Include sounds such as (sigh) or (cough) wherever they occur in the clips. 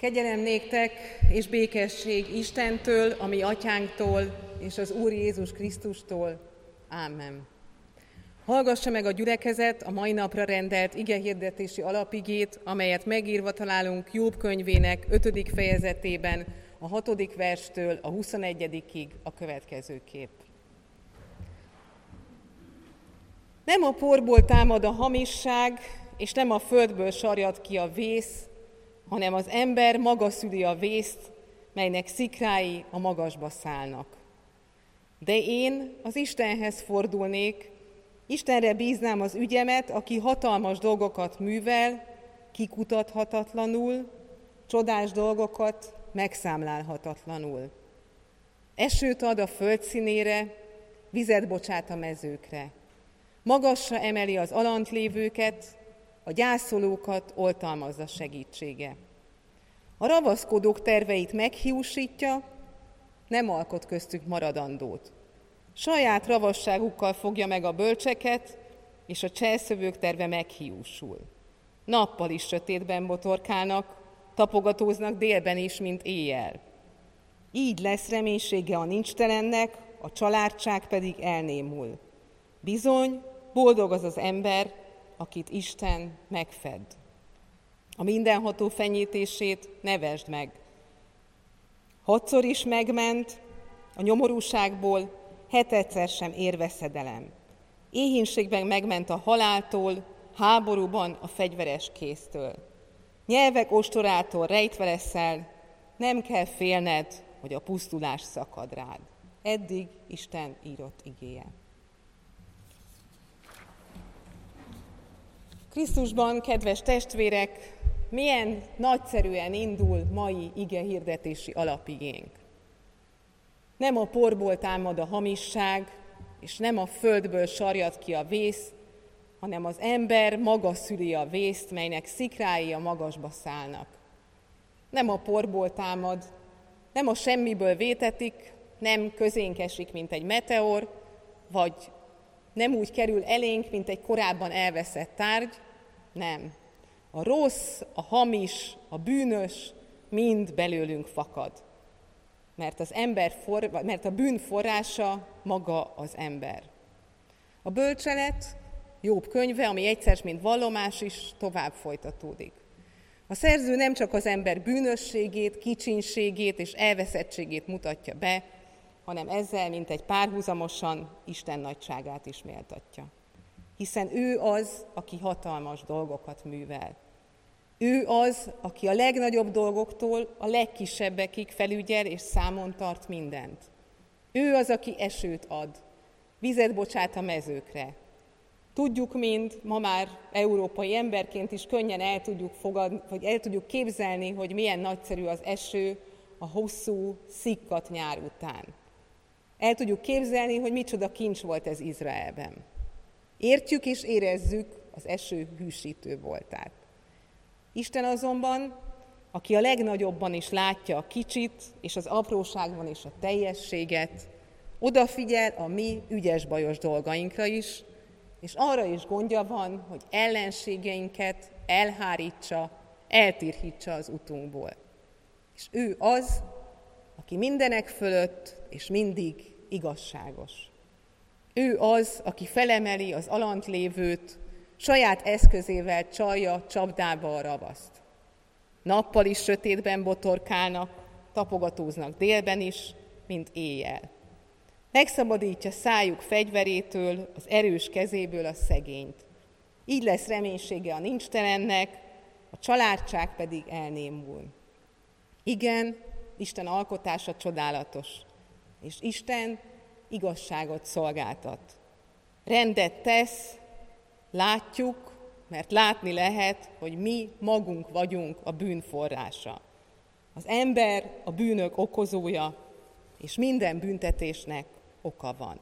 Kegyelem néktek és békesség Istentől, ami atyánktól és az Úr Jézus Krisztustól. Ámen. Hallgassa meg a gyülekezet a mai napra rendelt igehirdetési alapigét, amelyet megírva találunk Jobb könyvének 5. fejezetében, a 6. verstől a 21 a következő kép. Nem a porból támad a hamisság, és nem a földből sarjad ki a vész, hanem az ember maga szüli a vészt, melynek szikrái a magasba szállnak. De én az Istenhez fordulnék, Istenre bíznám az ügyemet, aki hatalmas dolgokat művel, kikutathatatlanul, csodás dolgokat megszámlálhatatlanul. Esőt ad a földszínére, vizet bocsát a mezőkre. Magasra emeli az alantlévőket, a gyászolókat oltalmazza segítsége. A ravaszkodók terveit meghiúsítja, nem alkot köztük maradandót. Saját ravasságukkal fogja meg a bölcseket, és a cselszövők terve meghiúsul. Nappal is sötétben botorkálnak, tapogatóznak délben is, mint éjjel. Így lesz reménysége a nincstelennek, a családság pedig elnémul. Bizony, boldog az az ember, akit Isten megfed. A mindenható fenyítését nevesd meg. Hatszor is megment, a nyomorúságból hetedszer sem ér veszedelem. Éhínségben megment a haláltól, háborúban a fegyveres kéztől. Nyelvek ostorától rejtve leszel, nem kell félned, hogy a pusztulás szakad rád. Eddig Isten írott igéje. Krisztusban, kedves testvérek, milyen nagyszerűen indul mai ige hirdetési alapigénk. Nem a porból támad a hamisság, és nem a földből sarjad ki a vész, hanem az ember maga szüli a vészt, melynek szikrái a magasba szállnak. Nem a porból támad, nem a semmiből vétetik, nem közénk esik, mint egy meteor, vagy nem úgy kerül elénk, mint egy korábban elveszett tárgy, nem. A rossz, a hamis, a bűnös mind belőlünk fakad. Mert, az ember for, mert a bűn forrása maga az ember. A bölcselet, Jobb könyve, ami egyszer, mint vallomás is, tovább folytatódik. A szerző nem csak az ember bűnösségét, kicsinségét és elveszettségét mutatja be, hanem ezzel, mint egy párhuzamosan Isten nagyságát is méltatja. Hiszen ő az, aki hatalmas dolgokat művel. Ő az, aki a legnagyobb dolgoktól a legkisebbekig felügyel és számon tart mindent. Ő az, aki esőt ad, vizet bocsát a mezőkre. Tudjuk mind, ma már európai emberként is könnyen el tudjuk fogadni, vagy el tudjuk képzelni, hogy milyen nagyszerű az eső a hosszú, szikkat nyár után. El tudjuk képzelni, hogy micsoda kincs volt ez Izraelben. Értjük és érezzük az eső hűsítő voltát. Isten azonban, aki a legnagyobban is látja a kicsit, és az apróságban is a teljességet, odafigyel a mi ügyes-bajos dolgainkra is, és arra is gondja van, hogy ellenségeinket elhárítsa, eltirhítsa az utunkból. És ő az, aki mindenek fölött és mindig igazságos. Ő az, aki felemeli az alant lévőt, saját eszközével csalja csapdába a ravaszt. Nappal is sötétben botorkálnak, tapogatóznak délben is, mint éjjel. Megszabadítja szájuk fegyverétől, az erős kezéből a szegényt. Így lesz reménysége a nincstelennek, a családság pedig elnémul. Igen, Isten alkotása csodálatos, és Isten igazságot szolgáltat. Rendet tesz, látjuk, mert látni lehet, hogy mi magunk vagyunk a bűn forrása. Az ember a bűnök okozója, és minden büntetésnek oka van.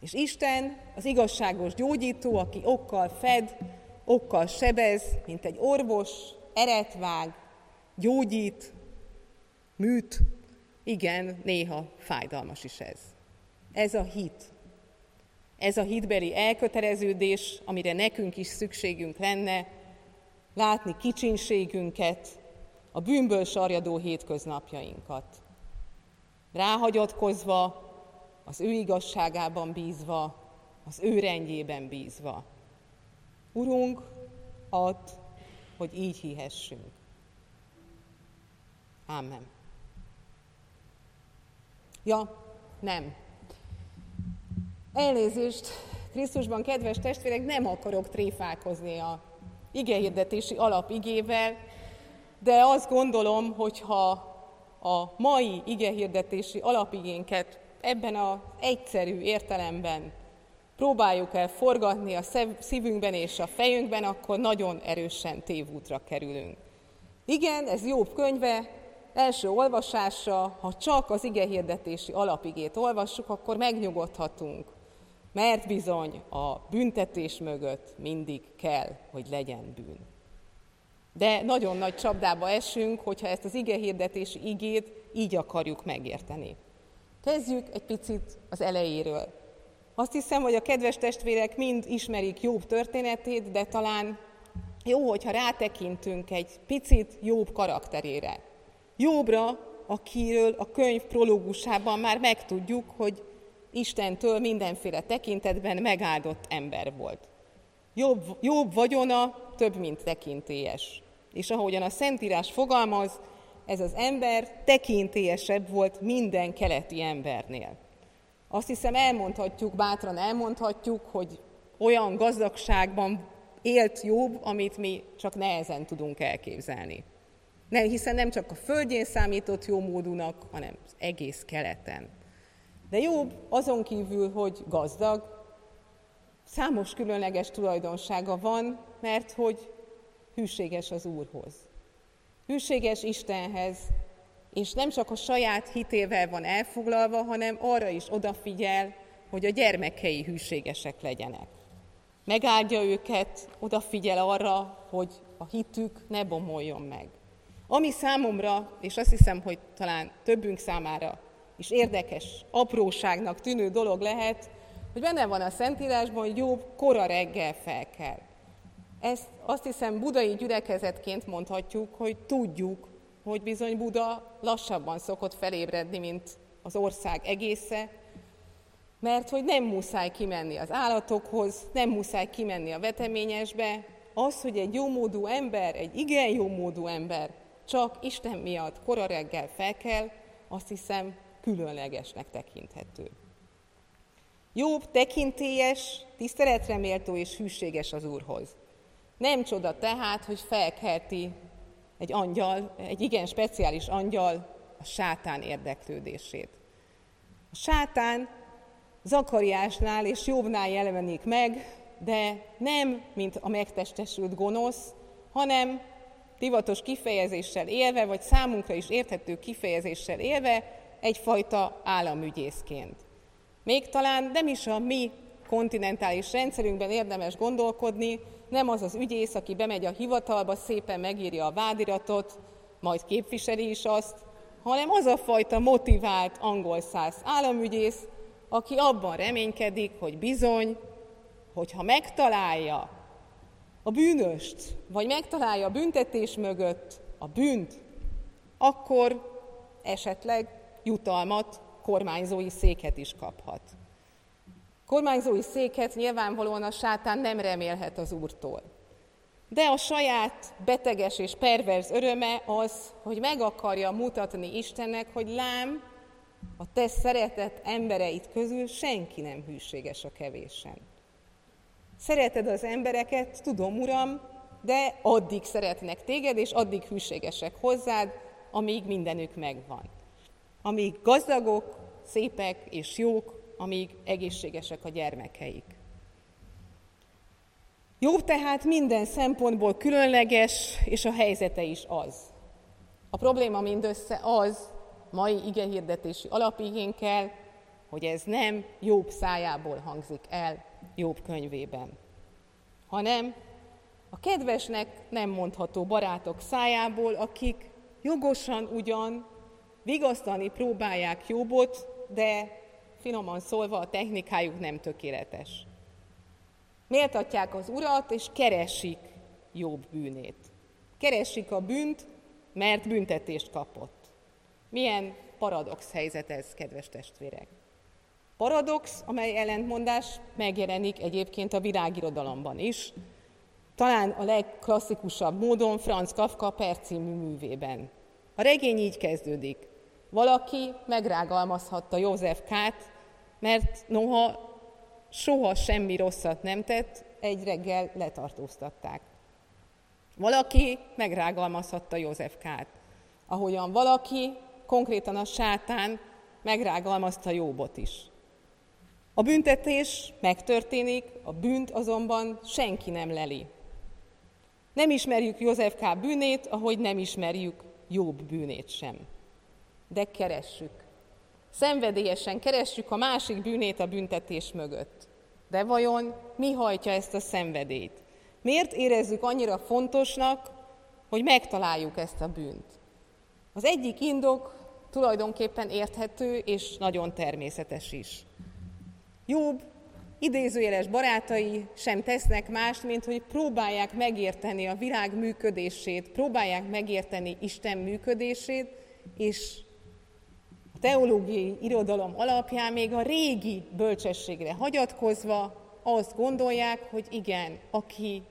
És Isten az igazságos gyógyító, aki okkal fed, okkal sebez, mint egy orvos, eretvág, gyógyít, műt, igen, néha fájdalmas is ez. Ez a hit. Ez a hitbeli elköteleződés, amire nekünk is szükségünk lenne, látni kicsinségünket, a bűnből sarjadó hétköznapjainkat. Ráhagyatkozva, az ő igazságában bízva, az ő rendjében bízva. Urunk, add, hogy így hihessünk. Amen. Ja, nem. Elnézést, Krisztusban, kedves testvérek, nem akarok tréfálkozni a igehirdetési alapigével, de azt gondolom, hogy ha a mai igehirdetési alapigénket ebben az egyszerű értelemben próbáljuk el forgatni a szívünkben és a fejünkben, akkor nagyon erősen tévútra kerülünk. Igen, ez jobb könyve, első olvasásra, ha csak az igehirdetési alapigét olvassuk, akkor megnyugodhatunk, mert bizony a büntetés mögött mindig kell, hogy legyen bűn. De nagyon nagy csapdába esünk, hogyha ezt az igehirdetési igét így akarjuk megérteni. Kezdjük egy picit az elejéről. Azt hiszem, hogy a kedves testvérek mind ismerik Jobb történetét, de talán jó, hogyha rátekintünk egy picit Jobb karakterére. Jobbra, akiről a könyv prológusában már megtudjuk, hogy Istentől mindenféle tekintetben megáldott ember volt. Jobb, jobb vagyona több, mint tekintélyes. És ahogyan a Szentírás fogalmaz, ez az ember tekintélyesebb volt minden keleti embernél. Azt hiszem elmondhatjuk, bátran elmondhatjuk, hogy olyan gazdagságban élt jobb, amit mi csak nehezen tudunk elképzelni. Nem, hiszen nem csak a földjén számított jó módúnak, hanem az egész keleten. De jobb azon kívül, hogy gazdag, számos különleges tulajdonsága van, mert hogy hűséges az Úrhoz. Hűséges Istenhez, és nem csak a saját hitével van elfoglalva, hanem arra is odafigyel, hogy a gyermekei hűségesek legyenek. Megáldja őket, odafigyel arra, hogy a hitük ne bomoljon meg. Ami számomra, és azt hiszem, hogy talán többünk számára is érdekes, apróságnak tűnő dolog lehet, hogy benne van a Szentírásban, hogy jobb kora reggel fel kell. Ezt azt hiszem budai gyülekezetként mondhatjuk, hogy tudjuk, hogy bizony Buda lassabban szokott felébredni, mint az ország egésze, mert hogy nem muszáj kimenni az állatokhoz, nem muszáj kimenni a veteményesbe, az, hogy egy jómódú ember, egy igen jómódú ember csak Isten miatt kora reggel fel kell, azt hiszem különlegesnek tekinthető. Jobb, tekintélyes, tiszteletre méltó és hűséges az Úrhoz. Nem csoda tehát, hogy felkelti egy angyal, egy igen speciális angyal a sátán érdeklődését. A sátán Zakariásnál és Jobbnál jelenik meg, de nem, mint a megtestesült gonosz, hanem divatos kifejezéssel élve, vagy számunkra is érthető kifejezéssel élve, egyfajta államügyészként. Még talán nem is a mi kontinentális rendszerünkben érdemes gondolkodni, nem az az ügyész, aki bemegy a hivatalba, szépen megírja a vádiratot, majd képviseli is azt, hanem az a fajta motivált angol száz államügyész, aki abban reménykedik, hogy bizony, hogyha megtalálja a bűnöst, vagy megtalálja a büntetés mögött a bűnt, akkor esetleg jutalmat, kormányzói széket is kaphat. Kormányzói széket nyilvánvalóan a sátán nem remélhet az Úrtól. De a saját beteges és perverz öröme az, hogy meg akarja mutatni Istennek, hogy lám, a te szeretett embereit közül senki nem hűséges a kevésen. Szereted az embereket, tudom, Uram, de addig szeretnek téged, és addig hűségesek hozzád, amíg mindenük megvan. Amíg gazdagok, szépek és jók, amíg egészségesek a gyermekeik. Jobb tehát minden szempontból különleges, és a helyzete is az. A probléma mindössze az, mai igehirdetési alapigénkkel, hogy ez nem jobb szájából hangzik el jobb könyvében, hanem a kedvesnek nem mondható barátok szájából, akik jogosan ugyan vigasztani próbálják jobbot, de finoman szólva a technikájuk nem tökéletes. Méltatják az urat, és keresik jobb bűnét. Keresik a bűnt, mert büntetést kapott. Milyen paradox helyzet ez, kedves testvérek. Paradox, amely ellentmondás megjelenik egyébként a világirodalomban is, talán a legklasszikusabb módon Franz Kafka percímű művében. A regény így kezdődik. Valaki megrágalmazhatta József Kát, mert noha soha semmi rosszat nem tett, egy reggel letartóztatták. Valaki megrágalmazhatta József Kát, ahogyan valaki, konkrétan a sátán megrágalmazta Jóbot is. A büntetés megtörténik, a bűnt azonban senki nem leli. Nem ismerjük József K. bűnét, ahogy nem ismerjük Jobb bűnét sem. De keressük. Szenvedélyesen keressük a másik bűnét a büntetés mögött. De vajon mi hajtja ezt a szenvedélyt? Miért érezzük annyira fontosnak, hogy megtaláljuk ezt a bűnt? Az egyik indok tulajdonképpen érthető és nagyon természetes is. Jobb idézőjeles barátai sem tesznek mást, mint hogy próbálják megérteni a világ működését, próbálják megérteni Isten működését, és a teológiai irodalom alapján még a régi bölcsességre hagyatkozva azt gondolják, hogy igen, aki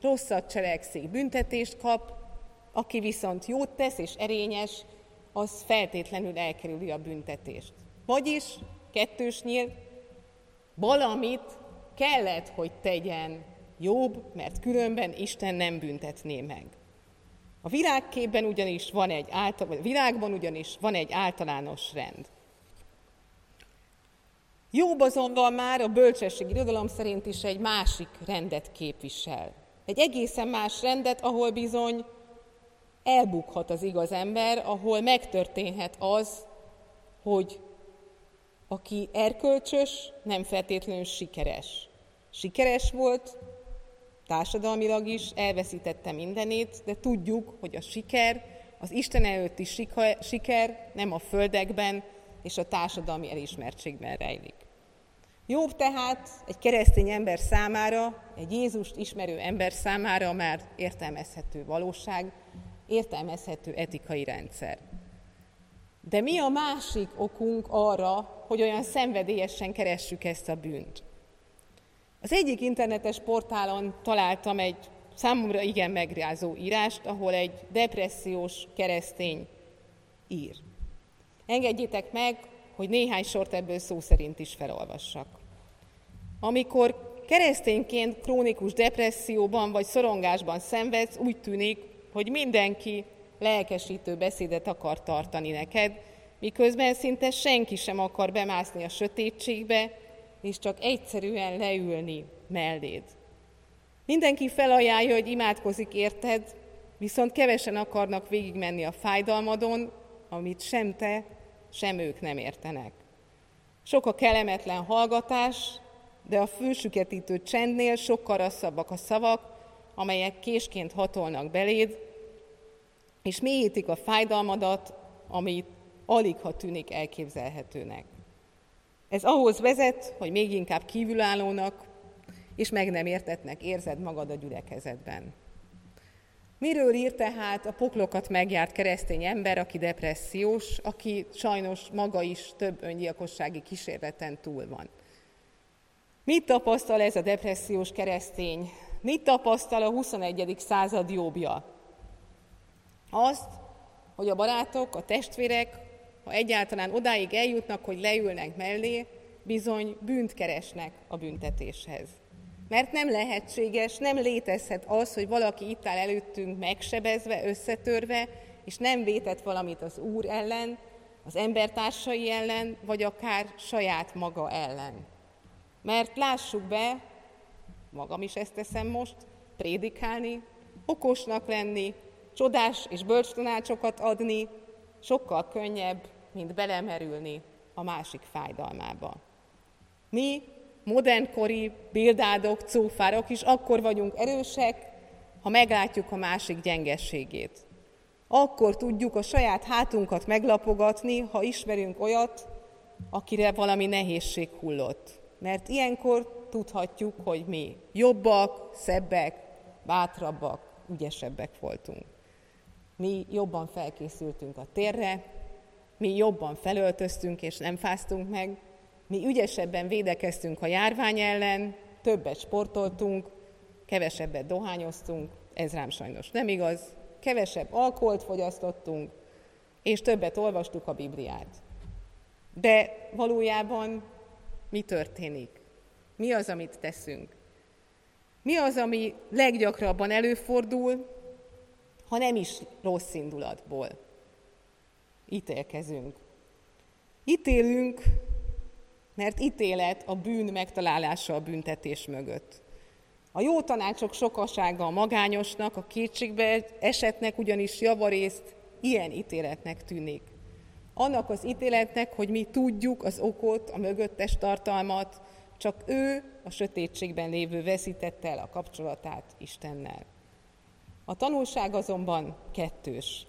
rosszat cselekszik, büntetést kap, aki viszont jót tesz és erényes, az feltétlenül elkerüli a büntetést. Vagyis, kettős nyíl, valamit kellett, hogy tegyen jobb, mert különben Isten nem büntetné meg. A világképben ugyanis van egy által, vagy a világban ugyanis van egy általános rend. Jobb azonban már a bölcsesség irodalom szerint is egy másik rendet képvisel. Egy egészen más rendet, ahol bizony elbukhat az igaz ember, ahol megtörténhet az, hogy aki erkölcsös, nem feltétlenül sikeres. Sikeres volt, társadalmilag is, elveszítette mindenét, de tudjuk, hogy a siker, az Isten előtti siker nem a földekben és a társadalmi elismertségben rejlik. Jobb tehát egy keresztény ember számára, egy Jézust ismerő ember számára már értelmezhető valóság, értelmezhető etikai rendszer. De mi a másik okunk arra, hogy olyan szenvedélyesen keressük ezt a bűnt? Az egyik internetes portálon találtam egy számomra igen megrázó írást, ahol egy depressziós keresztény ír. Engedjétek meg, hogy néhány sort ebből szó szerint is felolvassak. Amikor keresztényként krónikus depresszióban vagy szorongásban szenvedsz, úgy tűnik, hogy mindenki lelkesítő beszédet akar tartani neked, miközben szinte senki sem akar bemászni a sötétségbe, és csak egyszerűen leülni melléd. Mindenki felajánlja, hogy imádkozik érted, viszont kevesen akarnak végigmenni a fájdalmadon, amit sem te, sem ők nem értenek. Sok a kellemetlen hallgatás, de a fősüketítő csendnél sokkal rasszabbak a szavak, amelyek késként hatolnak beléd, és mélyítik a fájdalmadat, amit alig ha tűnik elképzelhetőnek. Ez ahhoz vezet, hogy még inkább kívülállónak és meg nem értetnek érzed magad a gyülekezetben. Miről ír tehát a poklokat megjárt keresztény ember, aki depressziós, aki sajnos maga is több öngyilkossági kísérleten túl van? Mit tapasztal ez a depressziós keresztény? Mit tapasztal a 21. század jobbja? Azt, hogy a barátok, a testvérek, ha egyáltalán odáig eljutnak, hogy leülnek mellé, bizony bűnt keresnek a büntetéshez. Mert nem lehetséges, nem létezhet az, hogy valaki itt áll előttünk megsebezve, összetörve, és nem vétett valamit az Úr ellen, az embertársai ellen, vagy akár saját maga ellen. Mert lássuk be, magam is ezt teszem most, prédikálni, okosnak lenni, csodás és bölcs tanácsokat adni, sokkal könnyebb, mint belemerülni a másik fájdalmába. Mi, modernkori bildádok, cófárok is akkor vagyunk erősek, ha meglátjuk a másik gyengességét. Akkor tudjuk a saját hátunkat meglapogatni, ha ismerünk olyat, akire valami nehézség hullott. Mert ilyenkor tudhatjuk, hogy mi jobbak, szebbek, bátrabbak, ügyesebbek voltunk. Mi jobban felkészültünk a térre, mi jobban felöltöztünk és nem fáztunk meg, mi ügyesebben védekeztünk a járvány ellen, többet sportoltunk, kevesebbet dohányoztunk, ez rám sajnos nem igaz, kevesebb alkoholt fogyasztottunk, és többet olvastuk a Bibliát. De valójában mi történik? Mi az, amit teszünk? Mi az, ami leggyakrabban előfordul, ha nem is rossz indulatból? Ítélkezünk. Ítélünk, mert ítélet a bűn megtalálása a büntetés mögött. A jó tanácsok sokasága a magányosnak, a kétségbe esetnek ugyanis javarészt ilyen ítéletnek tűnik. Annak az ítéletnek, hogy mi tudjuk az okot, a mögöttes tartalmat, csak ő a sötétségben lévő veszítette el a kapcsolatát Istennel. A tanulság azonban kettős.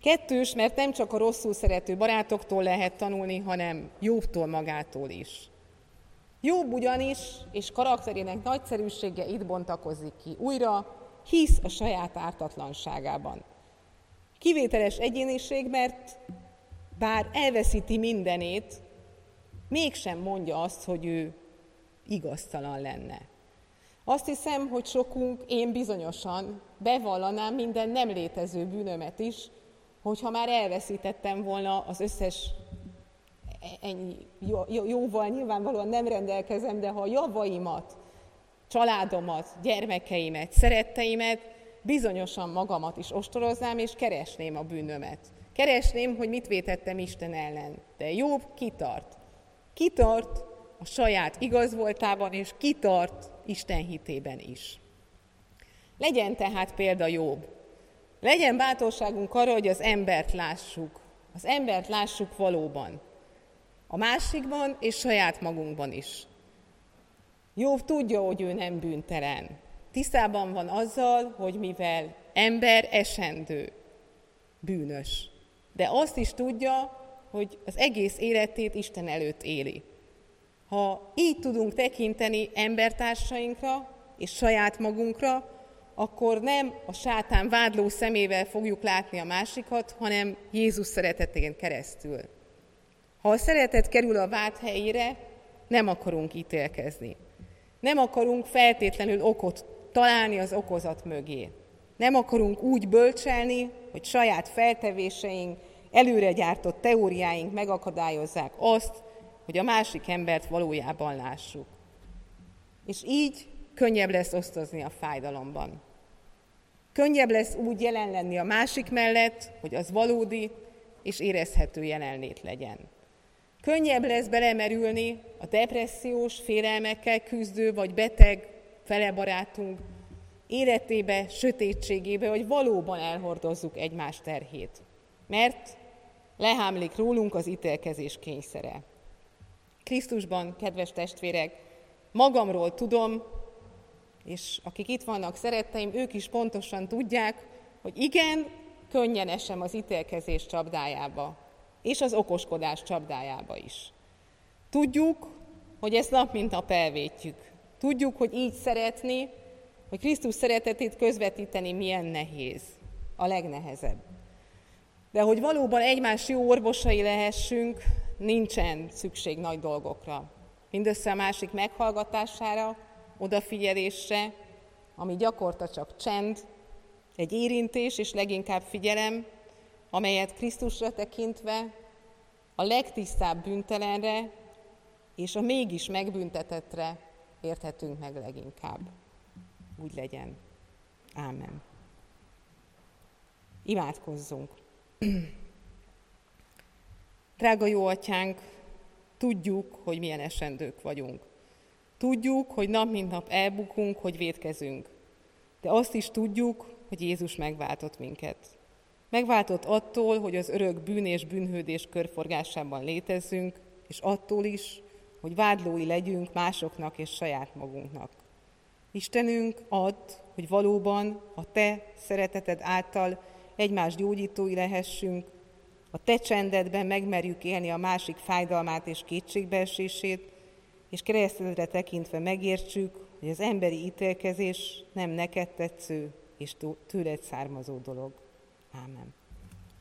Kettős, mert nem csak a rosszul szerető barátoktól lehet tanulni, hanem Jobbtól magától is. Jobb ugyanis, és karakterének nagyszerűsége itt bontakozik ki újra, hisz a saját ártatlanságában. Kivételes egyéniség, mert bár elveszíti mindenét, mégsem mondja azt, hogy ő igaztalan lenne. Azt hiszem, hogy sokunk, én bizonyosan bevallanám minden nem létező bűnömet is, hogyha már elveszítettem volna az összes ennyi jó, jó, jóval nyilvánvalóan nem rendelkezem, de ha a javaimat, családomat, gyermekeimet, szeretteimet, bizonyosan magamat is ostoroznám, és keresném a bűnömet. Keresném, hogy mit vétettem Isten ellen. De jobb kitart. Kitart a saját igazvoltában, és kitart Isten hitében is. Legyen tehát példa jobb. Legyen bátorságunk arra, hogy az embert lássuk. Az embert lássuk valóban. A másikban és saját magunkban is. Jobb tudja, hogy ő nem bűntelen. Tisztában van azzal, hogy mivel ember esendő, bűnös. De azt is tudja, hogy az egész életét Isten előtt éli. Ha így tudunk tekinteni embertársainkra és saját magunkra, akkor nem a sátán vádló szemével fogjuk látni a másikat, hanem Jézus szeretetén keresztül. Ha a szeretet kerül a vád helyére, nem akarunk ítélkezni. Nem akarunk feltétlenül okot találni az okozat mögé. Nem akarunk úgy bölcselni, hogy saját feltevéseink, előre gyártott teóriáink megakadályozzák azt, hogy a másik embert valójában lássuk. És így könnyebb lesz osztozni a fájdalomban. Könnyebb lesz úgy jelen lenni a másik mellett, hogy az valódi és érezhető jelenlét legyen. Könnyebb lesz belemerülni a depressziós, félelmekkel küzdő vagy beteg felebarátunk életébe, sötétségébe, hogy valóban elhordozzuk egymás terhét. Mert lehámlik rólunk az ítélkezés kényszere. Krisztusban, kedves testvérek, magamról tudom, és akik itt vannak szeretteim, ők is pontosan tudják, hogy igen, könnyen esem az ítélkezés csapdájába, és az okoskodás csapdájába is. Tudjuk, hogy ezt nap mint nap elvétjük. Tudjuk, hogy így szeretni, hogy Krisztus szeretetét közvetíteni milyen nehéz, a legnehezebb. De hogy valóban egymás jó orvosai lehessünk, nincsen szükség nagy dolgokra. Mindössze a másik meghallgatására, odafigyelésre, ami gyakorta csak csend, egy érintés és leginkább figyelem, amelyet Krisztusra tekintve a legtisztább büntelenre és a mégis megbüntetettre érthetünk meg leginkább. Úgy legyen. Ámen. Imádkozzunk. (clears throat) Drága jó atyánk, tudjuk, hogy milyen esendők vagyunk. Tudjuk, hogy nap mint nap elbukunk, hogy védkezünk. De azt is tudjuk, hogy Jézus megváltott minket. Megváltott attól, hogy az örök bűn és bűnhődés körforgásában létezzünk, és attól is, hogy vádlói legyünk másoknak és saját magunknak. Istenünk ad, hogy valóban a Te szereteted által egymás gyógyítói lehessünk, a Te csendedben megmerjük élni a másik fájdalmát és kétségbeesését, és keresztedre tekintve megértsük, hogy az emberi ítélkezés nem neked tetsző és tőled származó dolog. Ámen.